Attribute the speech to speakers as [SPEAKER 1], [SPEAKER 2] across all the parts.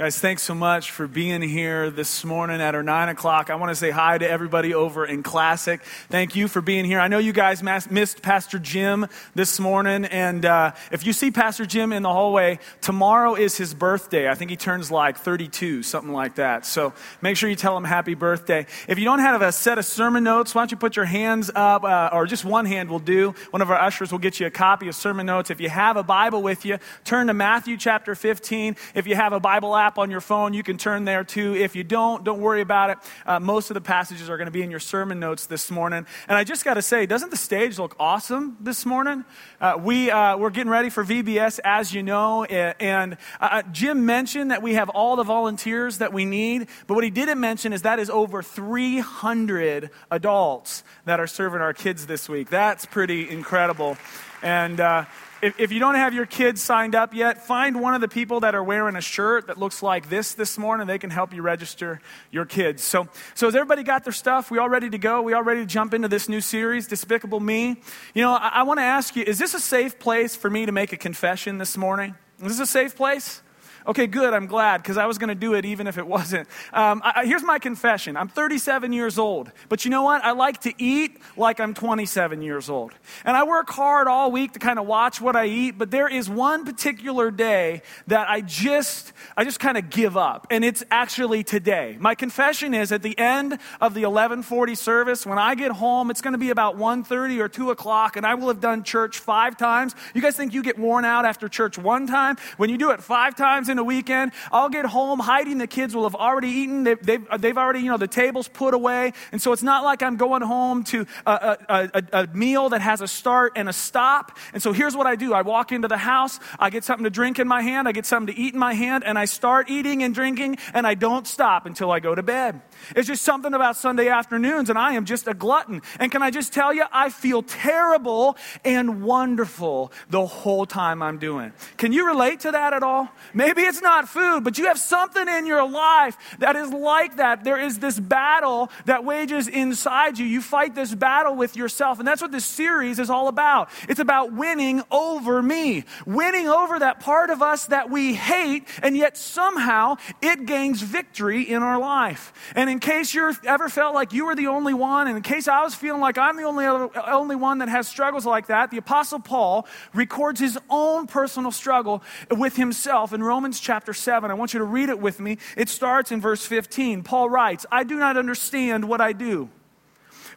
[SPEAKER 1] Guys, thanks so much for being here this morning at our 9 o'clock. I want to say hi to everybody over in Classic. Thank you for being here. I know you guys missed Pastor Jim this morning, and uh, if you see Pastor Jim in the hallway, tomorrow is his birthday. I think he turns like 32, something like that. So make sure you tell him happy birthday. If you don't have a set of sermon notes, why don't you put your hands up, uh, or just one hand will do. One of our ushers will get you a copy of sermon notes. If you have a Bible with you, turn to Matthew chapter 15. If you have a Bible app, app on your phone. You can turn there too. If you don't, don't worry about it. Uh, most of the passages are going to be in your sermon notes this morning. And I just got to say, doesn't the stage look awesome this morning? Uh, we, uh, we're getting ready for VBS, as you know. And uh, uh, Jim mentioned that we have all the volunteers that we need. But what he didn't mention is that is over 300 adults that are serving our kids this week. That's pretty incredible. And uh, if, if, you don't have your kids signed up yet, find one of the people that are wearing a shirt that looks like this this morning. They can help you register your kids. So, so has everybody got their stuff? We all ready to go? We all ready to jump into this new series, Despicable Me? You know, I, I want to ask you, is this a safe place for me to make a confession this morning? Is this a safe place? Okay, good. I'm glad because I was going to do it even if it wasn't. Um, I, here's my confession I'm 37 years old, but you know what? I like to eat like I'm 27 years old. And I work hard all week to kind of watch what I eat, but there is one particular day that I just, I just kind of give up. And it's actually today. My confession is at the end of the 1140 service, when I get home, it's going to be about 1.30 or 2 o'clock, and I will have done church five times. You guys think you get worn out after church one time? When you do it five times, in a weekend. I'll get home hiding. The kids will have already eaten. They've, they've, they've already, you know, the table's put away. And so it's not like I'm going home to a, a, a, a meal that has a start and a stop. And so here's what I do I walk into the house, I get something to drink in my hand, I get something to eat in my hand, and I start eating and drinking, and I don't stop until I go to bed. It's just something about Sunday afternoons, and I am just a glutton. And can I just tell you, I feel terrible and wonderful the whole time I'm doing. Can you relate to that at all? Maybe Maybe it's not food, but you have something in your life that is like that. There is this battle that wages inside you. You fight this battle with yourself. And that's what this series is all about. It's about winning over me, winning over that part of us that we hate, and yet somehow it gains victory in our life. And in case you ever felt like you were the only one, and in case I was feeling like I'm the only, only one that has struggles like that, the Apostle Paul records his own personal struggle with himself in Romans Romans chapter 7. I want you to read it with me. It starts in verse 15. Paul writes, I do not understand what I do.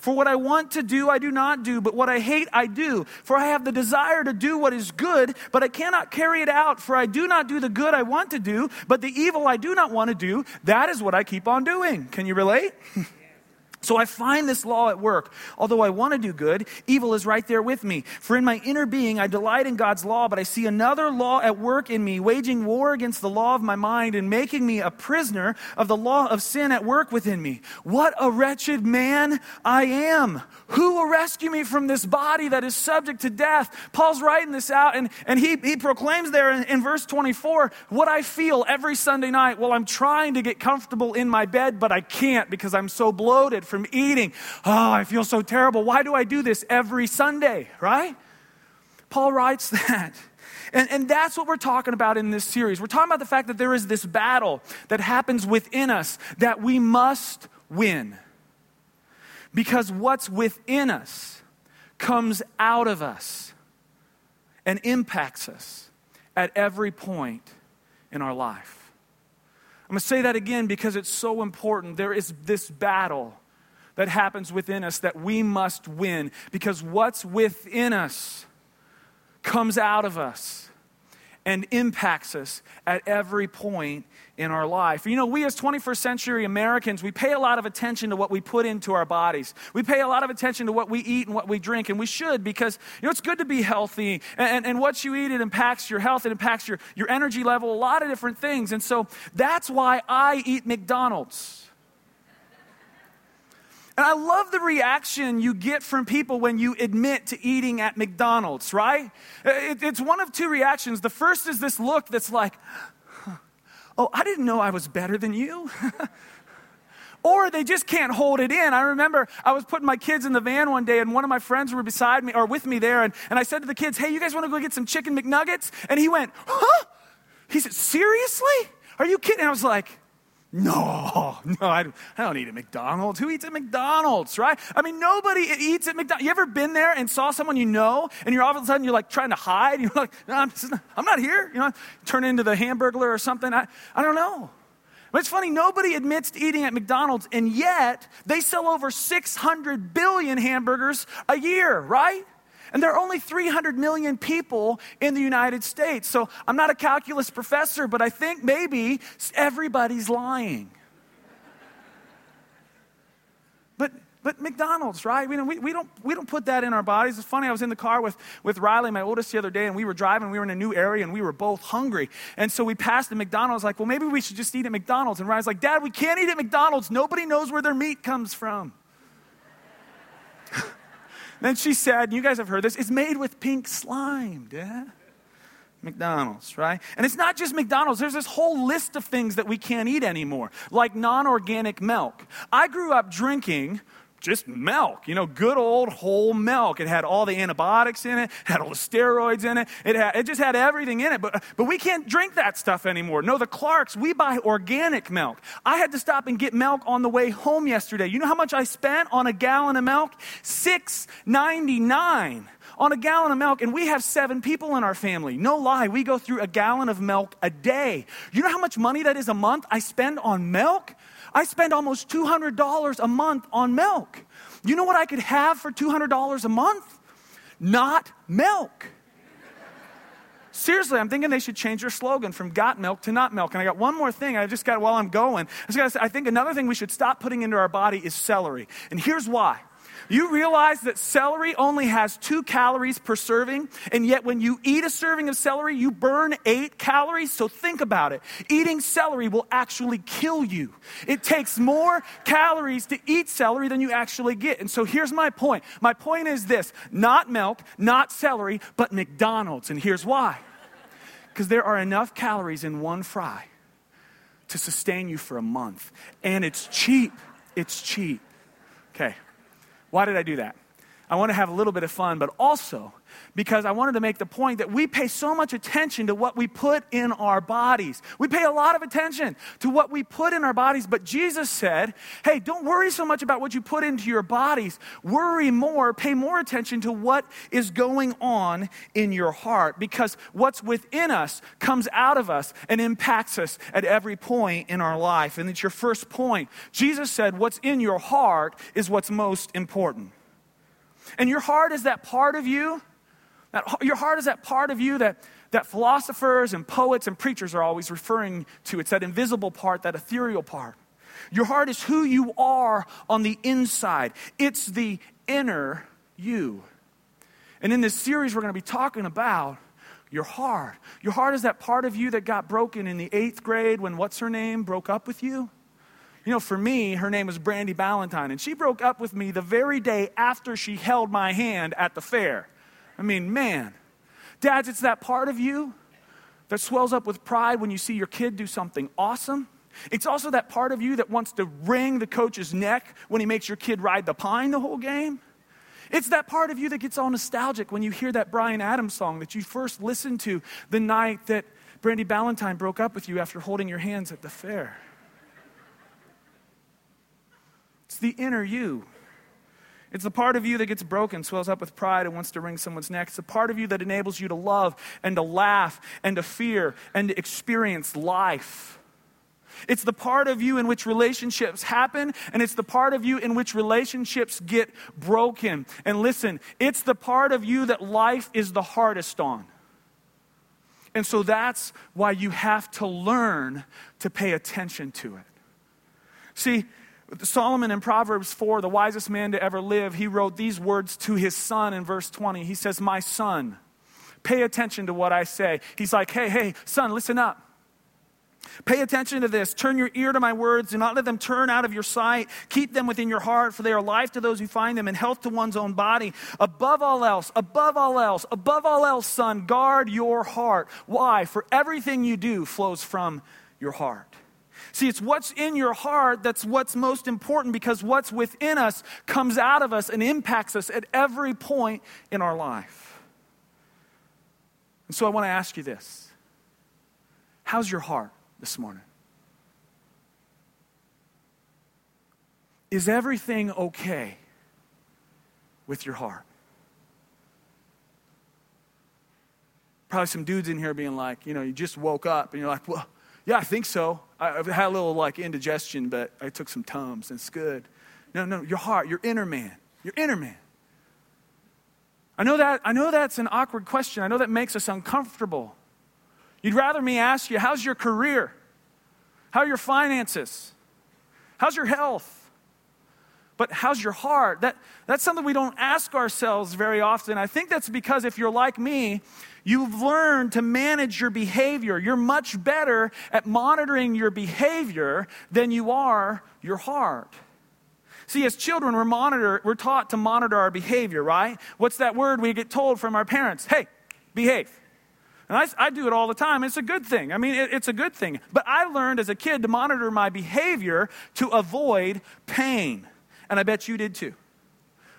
[SPEAKER 1] For what I want to do, I do not do, but what I hate, I do. For I have the desire to do what is good, but I cannot carry it out. For I do not do the good I want to do, but the evil I do not want to do, that is what I keep on doing. Can you relate? So I find this law at work. Although I want to do good, evil is right there with me. For in my inner being, I delight in God's law, but I see another law at work in me, waging war against the law of my mind and making me a prisoner of the law of sin at work within me. What a wretched man I am. Who will rescue me from this body that is subject to death? Paul's writing this out, and, and he, he proclaims there in, in verse 24 what I feel every Sunday night. Well, I'm trying to get comfortable in my bed, but I can't because I'm so bloated from eating. Oh, I feel so terrible. Why do I do this every Sunday, right? Paul writes that. And, and that's what we're talking about in this series. We're talking about the fact that there is this battle that happens within us that we must win. Because what's within us comes out of us and impacts us at every point in our life. I'm going to say that again because it's so important. There is this battle that happens within us that we must win because what's within us comes out of us and impacts us at every point in our life. You know, we as 21st century Americans, we pay a lot of attention to what we put into our bodies. We pay a lot of attention to what we eat and what we drink, and we should because, you know, it's good to be healthy. And, and, and what you eat, it impacts your health, it impacts your, your energy level, a lot of different things. And so that's why I eat McDonald's. And I love the reaction you get from people when you admit to eating at McDonald's, right? It, it's one of two reactions. The first is this look that's like, oh, I didn't know I was better than you. or they just can't hold it in. I remember I was putting my kids in the van one day, and one of my friends were beside me or with me there, and, and I said to the kids, Hey, you guys want to go get some chicken McNuggets? And he went, Huh? He said, Seriously? Are you kidding? And I was like, no, no, I, I don't eat at McDonald's. Who eats at McDonald's, right? I mean, nobody eats at McDonald's. You ever been there and saw someone you know, and you're all of a sudden you're like trying to hide? You're like, no, I'm, not, I'm not here. You know, turn into the Hamburglar or something. I, I don't know. But it's funny, nobody admits to eating at McDonald's, and yet they sell over 600 billion hamburgers a year, right? And there are only 300 million people in the United States. So I'm not a calculus professor, but I think maybe everybody's lying. but but McDonald's, right? We, we, we, don't, we don't put that in our bodies. It's funny, I was in the car with, with Riley, my oldest, the other day, and we were driving. We were in a new area, and we were both hungry. And so we passed the McDonald's, like, well, maybe we should just eat at McDonald's. And Riley's like, Dad, we can't eat at McDonald's. Nobody knows where their meat comes from. Then she said, and you guys have heard this, it's made with pink slime, Dad. McDonald's, right? And it's not just McDonald's. There's this whole list of things that we can't eat anymore, like non organic milk. I grew up drinking just milk, you know, good old whole milk. It had all the antibiotics in it, had all the steroids in it. It, had, it just had everything in it. But, but we can't drink that stuff anymore. No, the Clarks, we buy organic milk. I had to stop and get milk on the way home yesterday. You know how much I spent on a gallon of milk? Six ninety nine on a gallon of milk, and we have seven people in our family. No lie, we go through a gallon of milk a day. You know how much money that is a month I spend on milk? I spend almost $200 a month on milk. You know what I could have for $200 a month? Not milk. Seriously, I'm thinking they should change their slogan from got milk to not milk. And I got one more thing I just got while I'm going. I, just got to say, I think another thing we should stop putting into our body is celery. And here's why. You realize that celery only has two calories per serving, and yet when you eat a serving of celery, you burn eight calories. So think about it. Eating celery will actually kill you. It takes more calories to eat celery than you actually get. And so here's my point. My point is this not milk, not celery, but McDonald's. And here's why. Because there are enough calories in one fry to sustain you for a month. And it's cheap. It's cheap. Okay. Why did I do that? I want to have a little bit of fun, but also because I wanted to make the point that we pay so much attention to what we put in our bodies. We pay a lot of attention to what we put in our bodies, but Jesus said, hey, don't worry so much about what you put into your bodies. Worry more, pay more attention to what is going on in your heart because what's within us comes out of us and impacts us at every point in our life. And it's your first point. Jesus said, what's in your heart is what's most important. And your heart is that part of you, that, your heart is that part of you that, that philosophers and poets and preachers are always referring to. It's that invisible part, that ethereal part. Your heart is who you are on the inside, it's the inner you. And in this series, we're going to be talking about your heart. Your heart is that part of you that got broken in the eighth grade when what's her name broke up with you. You know, for me, her name was Brandy Ballantyne, and she broke up with me the very day after she held my hand at the fair. I mean, man. Dads, it's that part of you that swells up with pride when you see your kid do something awesome. It's also that part of you that wants to wring the coach's neck when he makes your kid ride the pine the whole game. It's that part of you that gets all nostalgic when you hear that Bryan Adams song that you first listened to the night that Brandy Ballantyne broke up with you after holding your hands at the fair. It's the inner you. It's the part of you that gets broken, swells up with pride, and wants to wring someone's neck. It's the part of you that enables you to love and to laugh and to fear and to experience life. It's the part of you in which relationships happen, and it's the part of you in which relationships get broken. And listen, it's the part of you that life is the hardest on. And so that's why you have to learn to pay attention to it. See, Solomon in Proverbs 4, the wisest man to ever live, he wrote these words to his son in verse 20. He says, My son, pay attention to what I say. He's like, Hey, hey, son, listen up. Pay attention to this. Turn your ear to my words. Do not let them turn out of your sight. Keep them within your heart, for they are life to those who find them and health to one's own body. Above all else, above all else, above all else, son, guard your heart. Why? For everything you do flows from your heart. See, it's what's in your heart that's what's most important because what's within us comes out of us and impacts us at every point in our life. And so I want to ask you this How's your heart this morning? Is everything okay with your heart? Probably some dudes in here being like, you know, you just woke up and you're like, well, yeah, I think so. I've had a little like indigestion, but I took some Tums and it's good. No, no, your heart, your inner man, your inner man. I know that I know that's an awkward question. I know that makes us uncomfortable. You'd rather me ask you, how's your career? How are your finances? How's your health? But how's your heart? That, that's something we don't ask ourselves very often. I think that's because if you're like me, you've learned to manage your behavior. You're much better at monitoring your behavior than you are your heart. See, as children, we're, monitor, we're taught to monitor our behavior, right? What's that word we get told from our parents? Hey, behave. And I, I do it all the time. It's a good thing. I mean, it, it's a good thing. But I learned as a kid to monitor my behavior to avoid pain. And I bet you did too.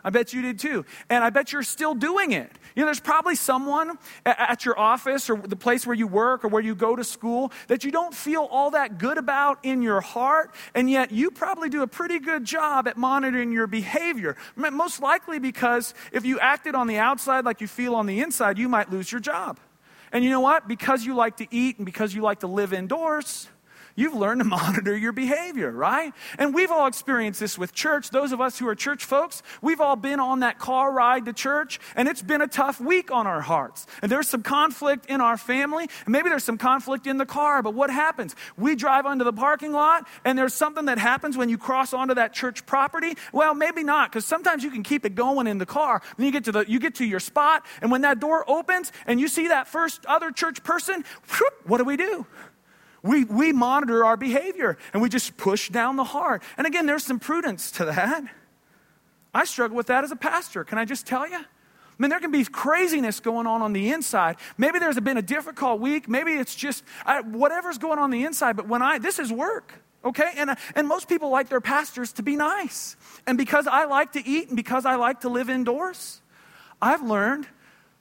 [SPEAKER 1] I bet you did too. And I bet you're still doing it. You know, there's probably someone at your office or the place where you work or where you go to school that you don't feel all that good about in your heart, and yet you probably do a pretty good job at monitoring your behavior. Most likely because if you acted on the outside like you feel on the inside, you might lose your job. And you know what? Because you like to eat and because you like to live indoors, You've learned to monitor your behavior, right? And we've all experienced this with church. Those of us who are church folks, we've all been on that car ride to church, and it's been a tough week on our hearts. And there's some conflict in our family, and maybe there's some conflict in the car, but what happens? We drive onto the parking lot, and there's something that happens when you cross onto that church property. Well, maybe not, because sometimes you can keep it going in the car. Then you get to the you get to your spot, and when that door opens and you see that first other church person, whoop, what do we do? We, we monitor our behavior and we just push down the heart. And again, there's some prudence to that. I struggle with that as a pastor. Can I just tell you? I mean, there can be craziness going on on the inside. Maybe there's been a difficult week. Maybe it's just I, whatever's going on, on the inside. But when I, this is work, okay? And, and most people like their pastors to be nice. And because I like to eat and because I like to live indoors, I've learned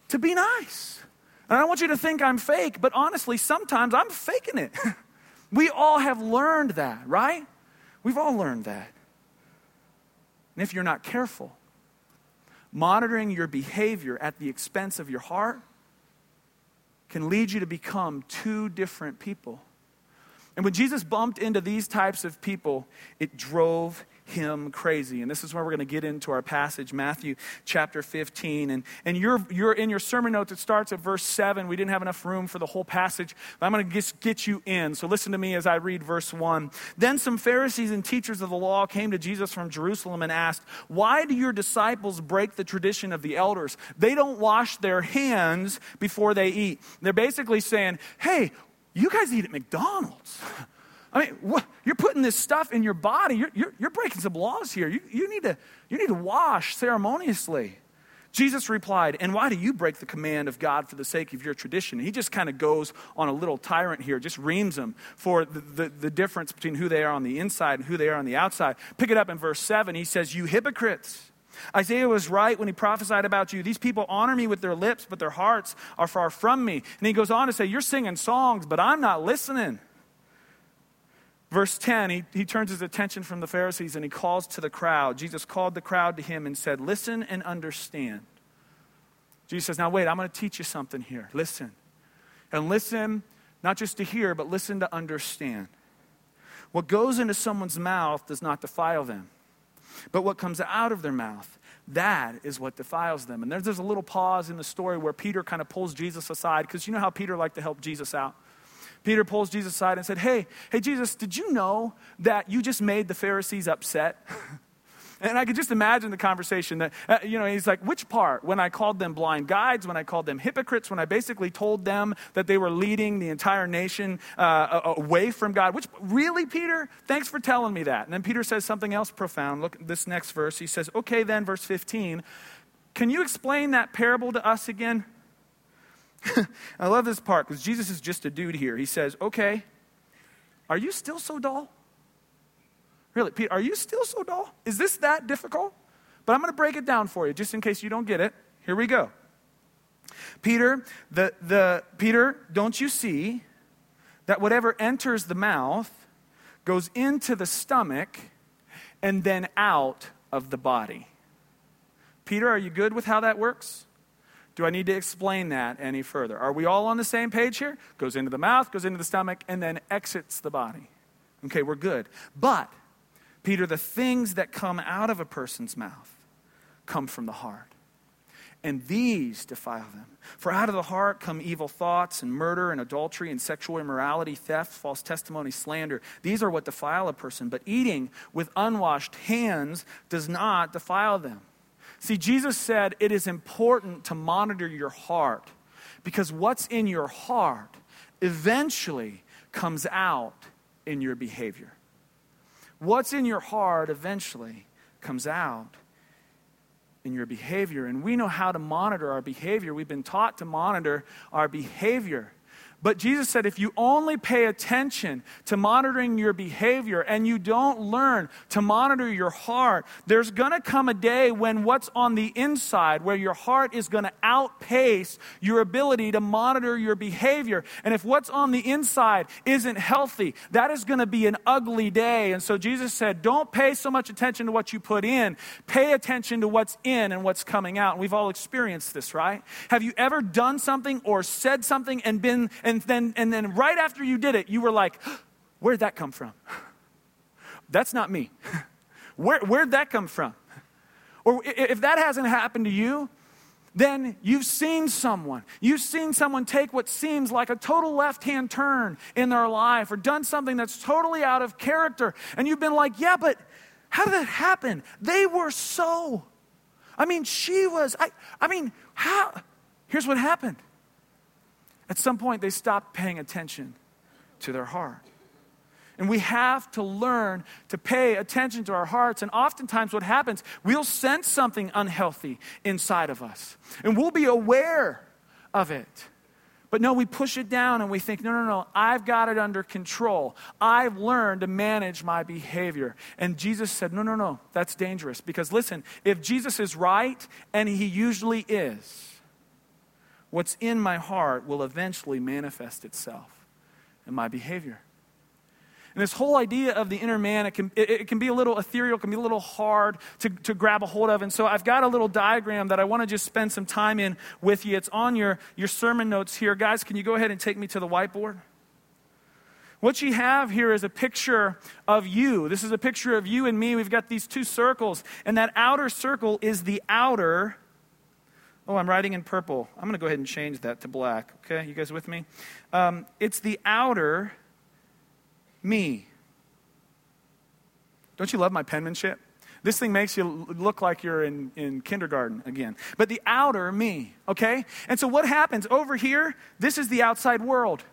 [SPEAKER 1] to be nice. And I don't want you to think I'm fake, but honestly, sometimes I'm faking it. we all have learned that, right? We've all learned that. And if you're not careful, monitoring your behavior at the expense of your heart can lead you to become two different people. And when Jesus bumped into these types of people, it drove him crazy. And this is where we're going to get into our passage, Matthew chapter 15. And, and you're, you're in your sermon notes, it starts at verse 7. We didn't have enough room for the whole passage, but I'm going to just get you in. So listen to me as I read verse 1. Then some Pharisees and teachers of the law came to Jesus from Jerusalem and asked, Why do your disciples break the tradition of the elders? They don't wash their hands before they eat. They're basically saying, Hey, you guys eat at McDonald's. I mean, you're putting this stuff in your body. You're, you're, you're breaking some laws here. You, you, need to, you need to wash ceremoniously. Jesus replied, And why do you break the command of God for the sake of your tradition? He just kind of goes on a little tyrant here, just reams them for the, the, the, difference between who they are on the inside and who they are on the outside. Pick it up in verse 7. He says, You hypocrites. Isaiah was right when he prophesied about you. These people honor me with their lips, but their hearts are far from me. And he goes on to say, You're singing songs, but I'm not listening. Verse 10, he, he turns his attention from the Pharisees and he calls to the crowd. Jesus called the crowd to him and said, Listen and understand. Jesus says, Now wait, I'm going to teach you something here. Listen. And listen, not just to hear, but listen to understand. What goes into someone's mouth does not defile them, but what comes out of their mouth, that is what defiles them. And there's, there's a little pause in the story where Peter kind of pulls Jesus aside, because you know how Peter liked to help Jesus out. Peter pulls Jesus aside and said, Hey, hey, Jesus, did you know that you just made the Pharisees upset? And I could just imagine the conversation that, uh, you know, he's like, which part? When I called them blind guides, when I called them hypocrites, when I basically told them that they were leading the entire nation uh, away from God. Which, really, Peter? Thanks for telling me that. And then Peter says something else profound. Look at this next verse. He says, okay, then, verse 15, can you explain that parable to us again? I love this part because Jesus is just a dude here. He says, Okay, are you still so dull? Really, Pete, are you still so dull? Is this that difficult? But I'm going to break it down for you just in case you don't get it. Here we go. Peter, the, the, Peter, don't you see that whatever enters the mouth goes into the stomach and then out of the body. Peter, are you good with how that works? Do I need to explain that any further? Are we all on the same page here? Goes into the mouth, goes into the stomach, and then exits the body. Okay, we're good. But, Peter, the things that come out of a person's mouth come from the heart. And these defile them. For out of the heart come evil thoughts and murder and adultery and sexual immorality, theft, false testimony, slander. These are what defile a person. But eating with unwashed hands does not defile them. See, Jesus said it is important to monitor your heart because what's in your heart eventually comes out in your behavior. What's in your heart eventually comes out in your behavior. And we know how to monitor our behavior. We've been taught to monitor our behavior. But Jesus said if you only pay attention to monitoring your behavior and you don't learn to monitor your heart, there's going to come a day when what's on the inside, where your heart is going to outpace your ability to monitor your behavior. And if what's on the inside isn't healthy, that is going to be an ugly day. And so Jesus said, don't pay so much attention to what you put in, pay attention to what's in and what's coming out. And we've all experienced this, right? Have you ever done something or said something and been, and and then, and then right after you did it, you were like, where'd that come from? That's not me. Where, where'd that come from? Or if that hasn't happened to you, then you've seen someone. You've seen someone take what seems like a total left hand turn in their life or done something that's totally out of character. And you've been like, yeah, but how did that happen? They were so. I mean, she was. I, I mean, how? Here's what happened at some point, they stop paying attention to their heart. And we have to learn to pay attention to our hearts. And oftentimes, what happens, we'll sense something unhealthy inside of us, and we'll be aware of it. But no, we push it down and we think, no, no, no, I've got it under control. I've learned to manage my behavior. And Jesus said, no, no, no, that's dangerous. Because listen, if Jesus is right, and he usually is, what's in my heart will eventually manifest itself in my behavior. And this whole idea of the inner man, it can, it, it, can be a little ethereal, can be a little hard to, to grab a hold of. And so I've got a little diagram that I want to just spend some time in with you. It's on your, your sermon notes here. Guys, can you go ahead and take me to the whiteboard? What you have here is a picture of you. This is a picture of you and me. We've got these two circles, and that outer circle is the outer Oh, I'm writing in purple. I'm going to go ahead and change that to black. Okay, you guys with me? Um, it's the outer me. Don't you love my penmanship? This thing makes you look like you're in, in kindergarten again. But the outer me, okay? And so what happens over here? This is the outside world.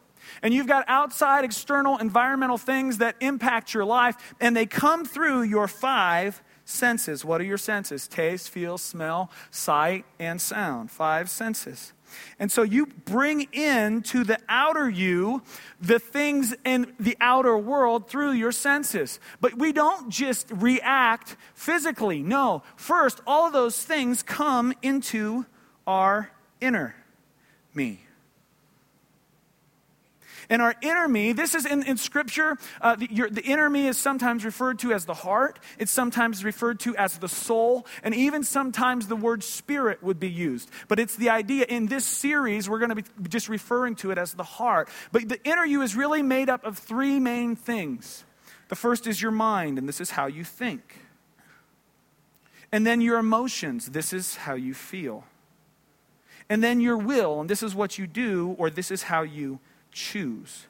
[SPEAKER 1] And you've got outside external environmental things that impact your life, and they come through your five senses. What are your senses? Taste, feel, smell, sight, and sound. Five senses. And so you bring in to the outer you the things in the outer world through your senses. But we don't just react physically. No. First, all of those things come into our inner me. And our inner me, this is in, in Scripture, uh, the, your, the inner me is sometimes referred to as the heart, it's sometimes referred to as the soul, and even sometimes the word spirit would be used. But it's the idea in this series, we're going to be just referring to it as the heart. But the inner you is really made up of three main things. The first is your mind, and this is how you think. And then your emotions, this is how you feel. And then your will, and this is what you do, or this is how you choose.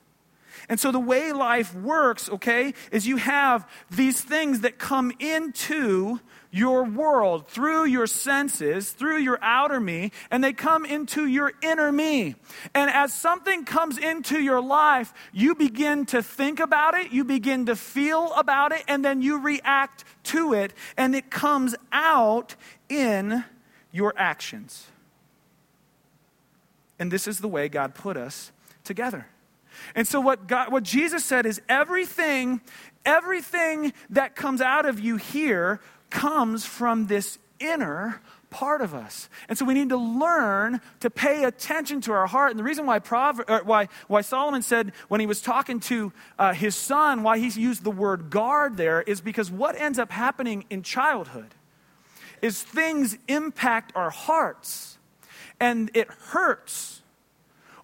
[SPEAKER 1] And so, the way life works, okay, is you have these things that come into your world through your senses, through your outer me, and they come into your inner me. And as something comes into your life, you begin to think about it, you begin to feel about it, and then you react to it, and it comes out in your actions. And this is the way God put us together. And so what God, what Jesus said is everything, everything that comes out of you here comes from this inner part of us. And so we need to learn to pay attention to our heart. And the reason why, Prover- why, why Solomon said when he was talking to uh, his son, why he used the word guard there, is because what ends up happening in childhood is things impact our hearts and it hurts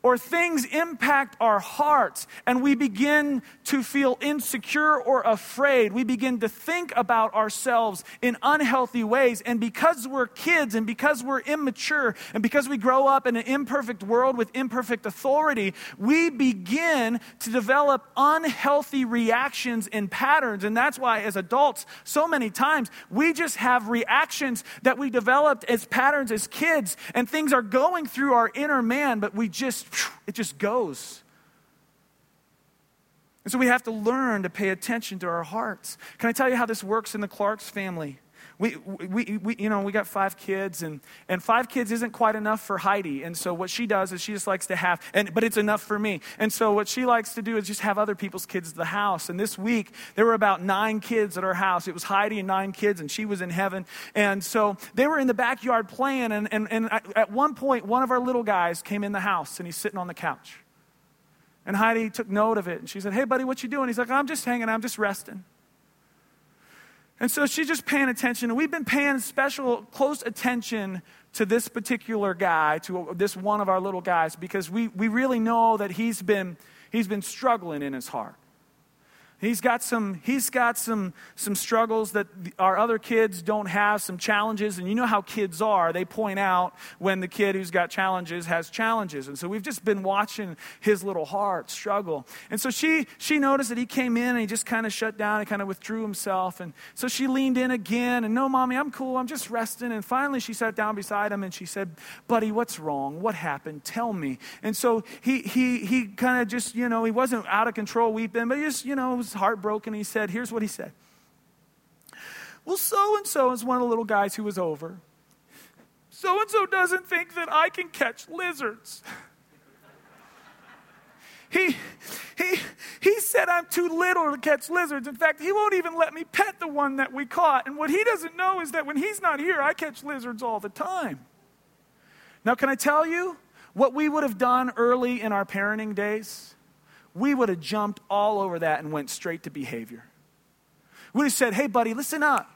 [SPEAKER 1] or things impact our hearts and we begin to feel insecure or afraid. We begin to think about ourselves in unhealthy ways. And because we're kids and because we're immature and because we grow up in an imperfect world with imperfect authority, we begin to develop unhealthy reactions and patterns. And that's why, as adults, so many times we just have reactions that we developed as patterns as kids, and things are going through our inner man, but we just it just goes. And so we have to learn to pay attention to our hearts. Can I tell you how this works in the Clarks family? We, we, we, you know, we got five kids, and, and five kids isn't quite enough for Heidi. And so what she does is she just likes to have, and, but it's enough for me. And so what she likes to do is just have other people's kids at the house. And this week, there were about nine kids at our house. It was Heidi and nine kids, and she was in heaven. And so they were in the backyard playing, and, and, and at one point, one of our little guys came in the house, and he's sitting on the couch. And Heidi took note of it, and she said, Hey, buddy, what you doing? He's like, I'm just hanging, I'm just resting. And so she's just paying attention. And we've been paying special, close attention to this particular guy, to this one of our little guys, because we, we really know that he's been, he's been struggling in his heart. He's got some, he's got some, some struggles that our other kids don't have, some challenges. And you know how kids are. They point out when the kid who's got challenges has challenges. And so we've just been watching his little heart struggle. And so she, she noticed that he came in and he just kind of shut down and kind of withdrew himself. And so she leaned in again and, no, mommy, I'm cool. I'm just resting. And finally she sat down beside him and she said, buddy, what's wrong? What happened? Tell me. And so he, he, he kind of just, you know, he wasn't out of control weeping, but he just, you know, was heartbroken. He said, Here's what he said. Well, so and so is one of the little guys who was over. So and so doesn't think that I can catch lizards. He, he, he said I'm too little to catch lizards. In fact, he won't even let me pet the one that we caught. And what he doesn't know is that when he's not here, I catch lizards all the time. Now, can I tell you what we would have done early in our parenting days? We would have jumped all over that and went straight to behavior. We would have said, hey, buddy, listen up.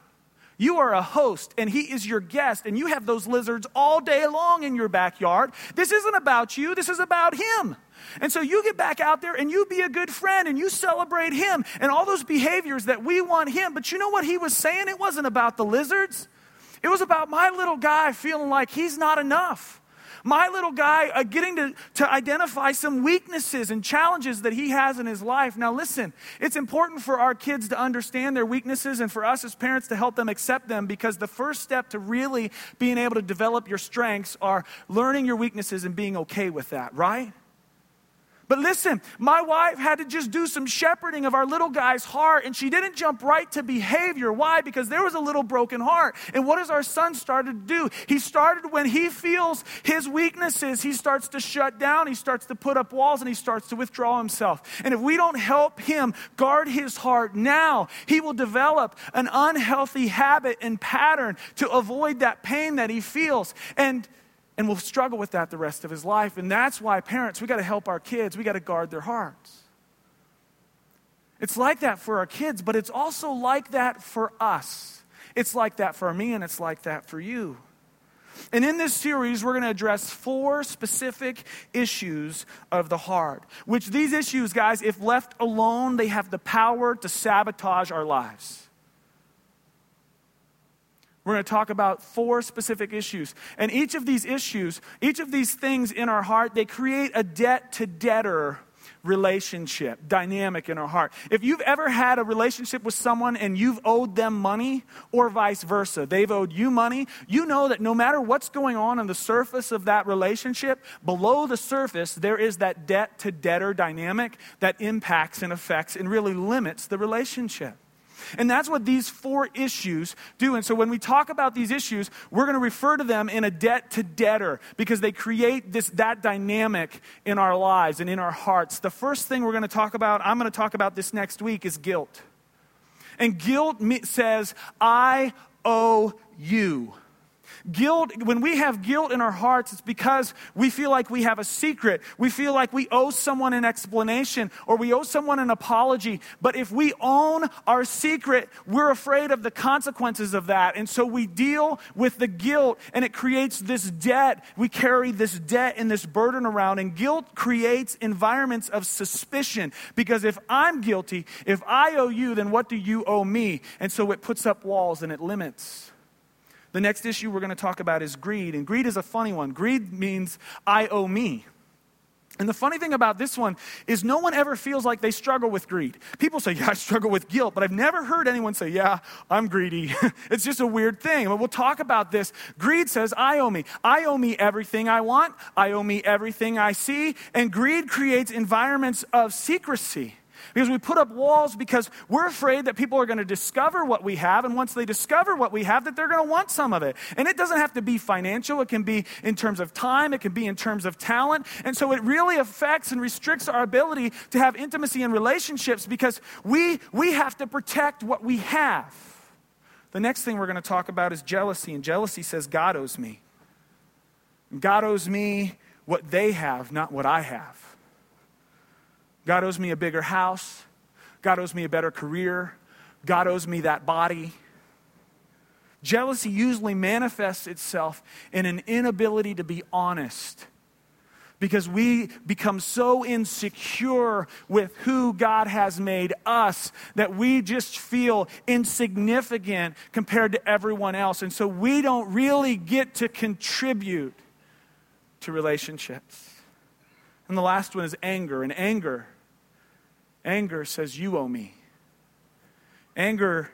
[SPEAKER 1] You are a host and he is your guest, and you have those lizards all day long in your backyard. This isn't about you, this is about him. And so you get back out there and you be a good friend and you celebrate him and all those behaviors that we want him. But you know what he was saying? It wasn't about the lizards, it was about my little guy feeling like he's not enough. My little guy uh, getting to, to identify some weaknesses and challenges that he has in his life. Now, listen, it's important for our kids to understand their weaknesses and for us as parents to help them accept them because the first step to really being able to develop your strengths are learning your weaknesses and being okay with that, right? But listen, my wife had to just do some shepherding of our little guy's heart, and she didn't jump right to behavior. Why? Because there was a little broken heart. And what does our son started to do? He started when he feels his weaknesses, he starts to shut down, he starts to put up walls, and he starts to withdraw himself. And if we don't help him guard his heart now, he will develop an unhealthy habit and pattern to avoid that pain that he feels. And and will struggle with that the rest of his life. And that's why, parents, we got to help our kids, we got to guard their hearts. It's like that for our kids, but it's also like that for us. It's like that for me, and it's like that for you. And in this series, we're going to address four specific issues of the heart, which these issues, guys, if left alone, they have the power to sabotage our lives. We're going to talk about four specific issues. And each of these issues, each of these things in our heart, they create a debt to debtor relationship dynamic in our heart. If you've ever had a relationship with someone and you've owed them money or vice versa, they've owed you money, you know that no matter what's going on on the surface of that relationship, below the surface, there is that debt to debtor dynamic that impacts and affects and really limits the relationship. And that's what these four issues do. And so when we talk about these issues, we're going to refer to them in a debt to debtor because they create this that dynamic in our lives and in our hearts. The first thing we're going to talk about, I'm going to talk about this next week is guilt. And guilt says, "I owe you." Guilt, when we have guilt in our hearts, it's because we feel like we have a secret. We feel like we owe someone an explanation or we owe someone an apology. But if we own our secret, we're afraid of the consequences of that. And so we deal with the guilt and it creates this debt. We carry this debt and this burden around. And guilt creates environments of suspicion because if I'm guilty, if I owe you, then what do you owe me? And so it puts up walls and it limits. The next issue we're going to talk about is greed. And greed is a funny one. Greed means I owe me. And the funny thing about this one is no one ever feels like they struggle with greed. People say, Yeah, I struggle with guilt, but I've never heard anyone say, Yeah, I'm greedy. it's just a weird thing. But we'll talk about this. Greed says, I owe me. I owe me everything I want. I owe me everything I see. And greed creates environments of secrecy. Because we put up walls because we're afraid that people are going to discover what we have. And once they discover what we have, that they're going to want some of it. And it doesn't have to be financial, it can be in terms of time, it can be in terms of talent. And so it really affects and restricts our ability to have intimacy and relationships because we, we have to protect what we have. The next thing we're going to talk about is jealousy. And jealousy says, God owes me. God owes me what they have, not what I have. God owes me a bigger house. God owes me a better career. God owes me that body. Jealousy usually manifests itself in an inability to be honest because we become so insecure with who God has made us that we just feel insignificant compared to everyone else. And so we don't really get to contribute to relationships. And the last one is anger. And anger, anger says, You owe me. Anger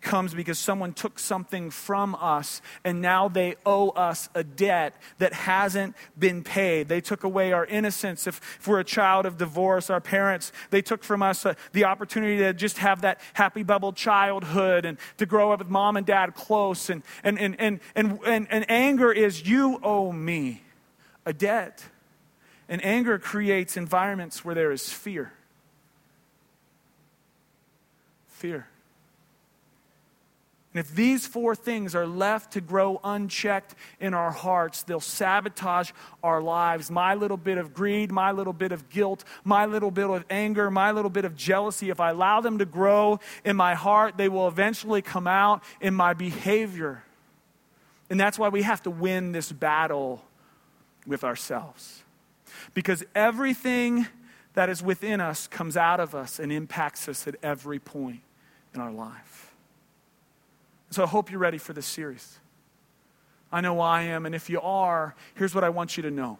[SPEAKER 1] comes because someone took something from us and now they owe us a debt that hasn't been paid. They took away our innocence. If, if we're a child of divorce, our parents, they took from us uh, the opportunity to just have that happy bubble childhood and to grow up with mom and dad close. And, and, and, and, and, and, and anger is, You owe me a debt. And anger creates environments where there is fear. Fear. And if these four things are left to grow unchecked in our hearts, they'll sabotage our lives. My little bit of greed, my little bit of guilt, my little bit of anger, my little bit of jealousy, if I allow them to grow in my heart, they will eventually come out in my behavior. And that's why we have to win this battle with ourselves. Because everything that is within us comes out of us and impacts us at every point in our life. So I hope you're ready for this series. I know I am, and if you are, here's what I want you to know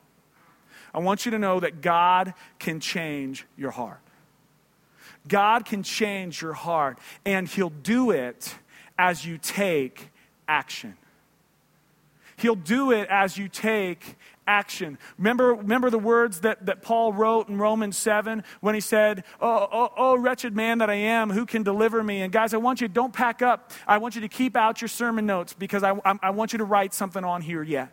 [SPEAKER 1] I want you to know that God can change your heart. God can change your heart, and He'll do it as you take action. He'll do it as you take action. Remember, remember the words that, that Paul wrote in Romans 7 when he said, oh, oh, oh, wretched man that I am, who can deliver me? And guys, I want you, don't pack up. I want you to keep out your sermon notes because I, I, I want you to write something on here yet.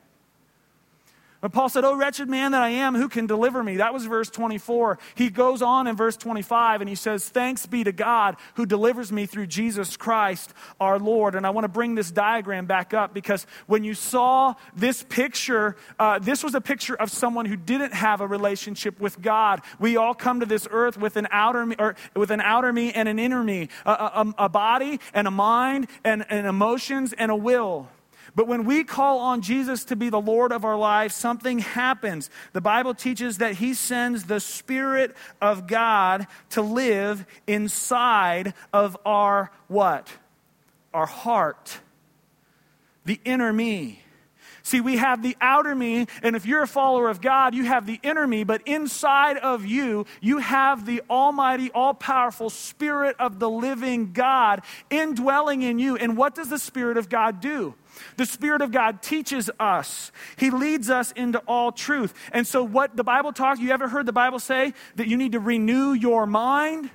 [SPEAKER 1] But Paul said, Oh, wretched man that I am, who can deliver me? That was verse 24. He goes on in verse 25 and he says, Thanks be to God who delivers me through Jesus Christ our Lord. And I want to bring this diagram back up because when you saw this picture, uh, this was a picture of someone who didn't have a relationship with God. We all come to this earth with an outer me, or with an outer me and an inner me, a, a, a body and a mind and, and emotions and a will. But when we call on Jesus to be the Lord of our lives, something happens. The Bible teaches that He sends the Spirit of God to live inside of our what? Our heart, the inner me. See, we have the outer me, and if you're a follower of God, you have the inner me, but inside of you, you have the almighty, all powerful Spirit of the living God indwelling in you. And what does the Spirit of God do? The Spirit of God teaches us. He leads us into all truth. And so, what the Bible talks, you ever heard the Bible say that you need to renew your mind?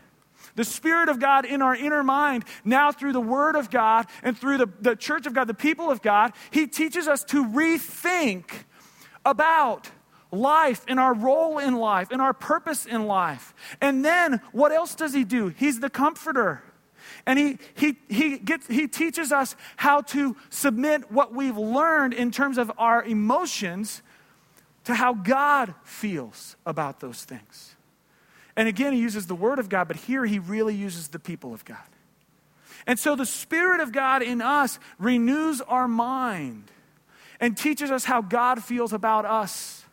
[SPEAKER 1] The Spirit of God in our inner mind, now through the Word of God and through the, the church of God, the people of God, He teaches us to rethink about life and our role in life and our purpose in life. And then what else does He do? He's the comforter. And he, he, he, gets, he teaches us how to submit what we've learned in terms of our emotions to how God feels about those things. And again, he uses the Word of God, but here he really uses the people of God. And so the Spirit of God in us renews our mind and teaches us how God feels about us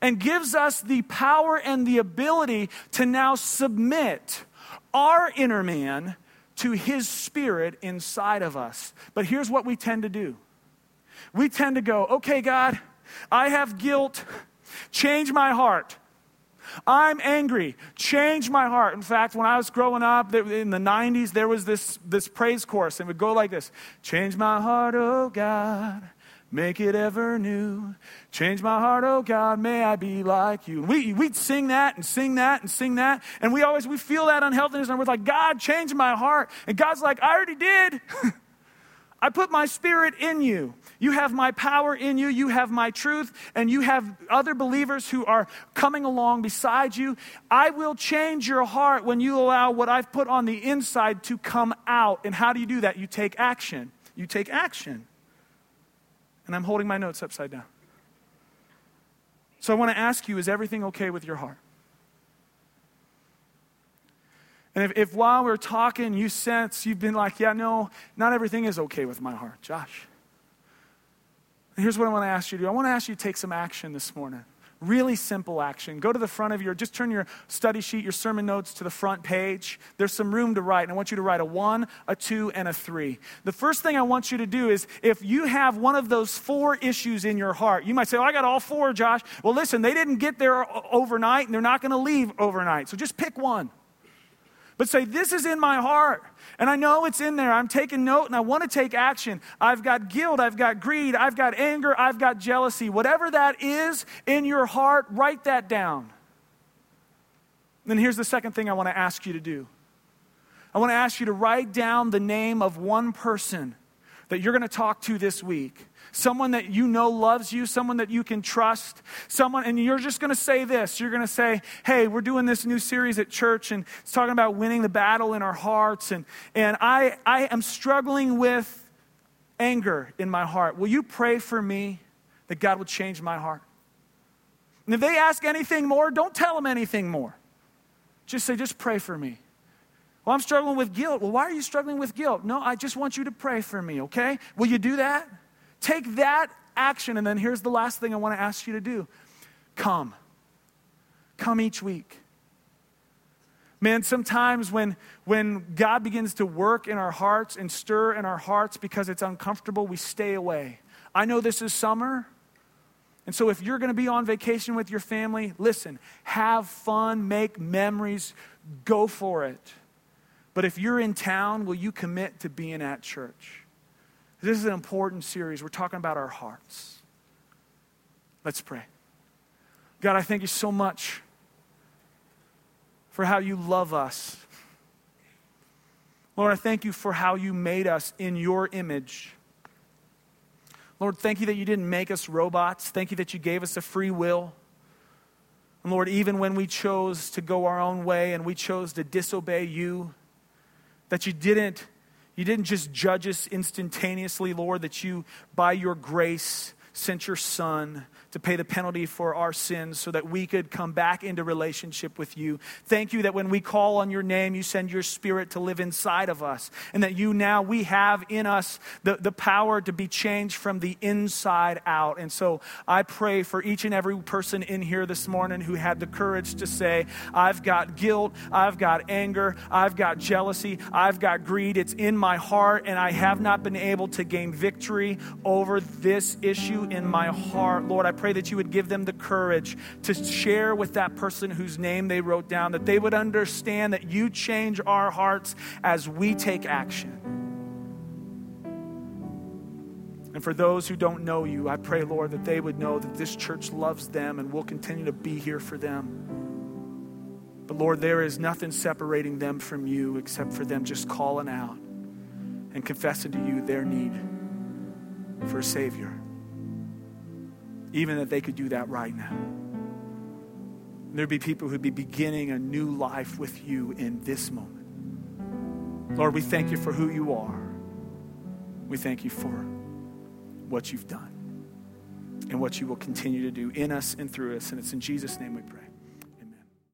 [SPEAKER 1] and gives us the power and the ability to now submit our inner man to his spirit inside of us. But here's what we tend to do we tend to go, okay, God, I have guilt, change my heart. I'm angry. Change my heart. In fact, when I was growing up in the 90s, there was this, this praise course, and it would go like this Change my heart, oh God. Make it ever new. Change my heart, oh God, may I be like you. We, we'd sing that and sing that and sing that. And we always, we feel that unhealthiness and we're like, God, change my heart. And God's like, I already did. I put my spirit in you. You have my power in you. You have my truth. And you have other believers who are coming along beside you. I will change your heart when you allow what I've put on the inside to come out. And how do you do that? You take action. You take action and I'm holding my notes upside down. So I want to ask you is everything okay with your heart? And if, if while we're talking, you sense you've been like, yeah, no, not everything is okay with my heart, Josh. here's what I want to ask you to do I want to ask you to take some action this morning. Really simple action. Go to the front of your, just turn your study sheet, your sermon notes to the front page. There's some room to write, and I want you to write a one, a two, and a three. The first thing I want you to do is if you have one of those four issues in your heart, you might say, Oh, I got all four, Josh. Well, listen, they didn't get there overnight, and they're not going to leave overnight. So just pick one. But say, This is in my heart. And I know it's in there. I'm taking note and I want to take action. I've got guilt, I've got greed, I've got anger, I've got jealousy. Whatever that is in your heart, write that down. Then here's the second thing I want to ask you to do I want to ask you to write down the name of one person that you're going to talk to this week someone that you know loves you, someone that you can trust, someone, and you're just going to say this. You're going to say, hey, we're doing this new series at church, and it's talking about winning the battle in our hearts, and, and I, I am struggling with anger in my heart. Will you pray for me that God will change my heart? And if they ask anything more, don't tell them anything more. Just say, just pray for me. Well, I'm struggling with guilt. Well, why are you struggling with guilt? No, I just want you to pray for me, okay? Will you do that? Take that action. And then here's the last thing I want to ask you to do come. Come each week. Man, sometimes when, when God begins to work in our hearts and stir in our hearts because it's uncomfortable, we stay away. I know this is summer. And so, if you're going to be on vacation with your family, listen, have fun, make memories, go for it. But if you're in town, will you commit to being at church? This is an important series. We're talking about our hearts. Let's pray. God, I thank you so much for how you love us. Lord, I thank you for how you made us in your image. Lord, thank you that you didn't make us robots. Thank you that you gave us a free will. And Lord, even when we chose to go our own way and we chose to disobey you, that you didn't you didn't just judge us instantaneously, Lord, that you, by your grace, sent your Son to pay the penalty for our sins so that we could come back into relationship with you. Thank you that when we call on your name, you send your spirit to live inside of us, and that you now, we have in us the, the power to be changed from the inside out. And so I pray for each and every person in here this morning who had the courage to say, I've got guilt, I've got anger, I've got jealousy, I've got greed. It's in my heart, and I have not been able to gain victory over this issue in my heart. Lord, I pray pray that you would give them the courage to share with that person whose name they wrote down, that they would understand that you change our hearts as we take action. And for those who don't know you, I pray, Lord, that they would know that this church loves them and will continue to be here for them. But Lord, there is nothing separating them from you except for them just calling out and confessing to you their need for a Savior even that they could do that right now. There'd be people who'd be beginning a new life with you in this moment. Lord, we thank you for who you are. We thank you for what you've done and what you will continue to do in us and through us. And it's in Jesus' name we pray.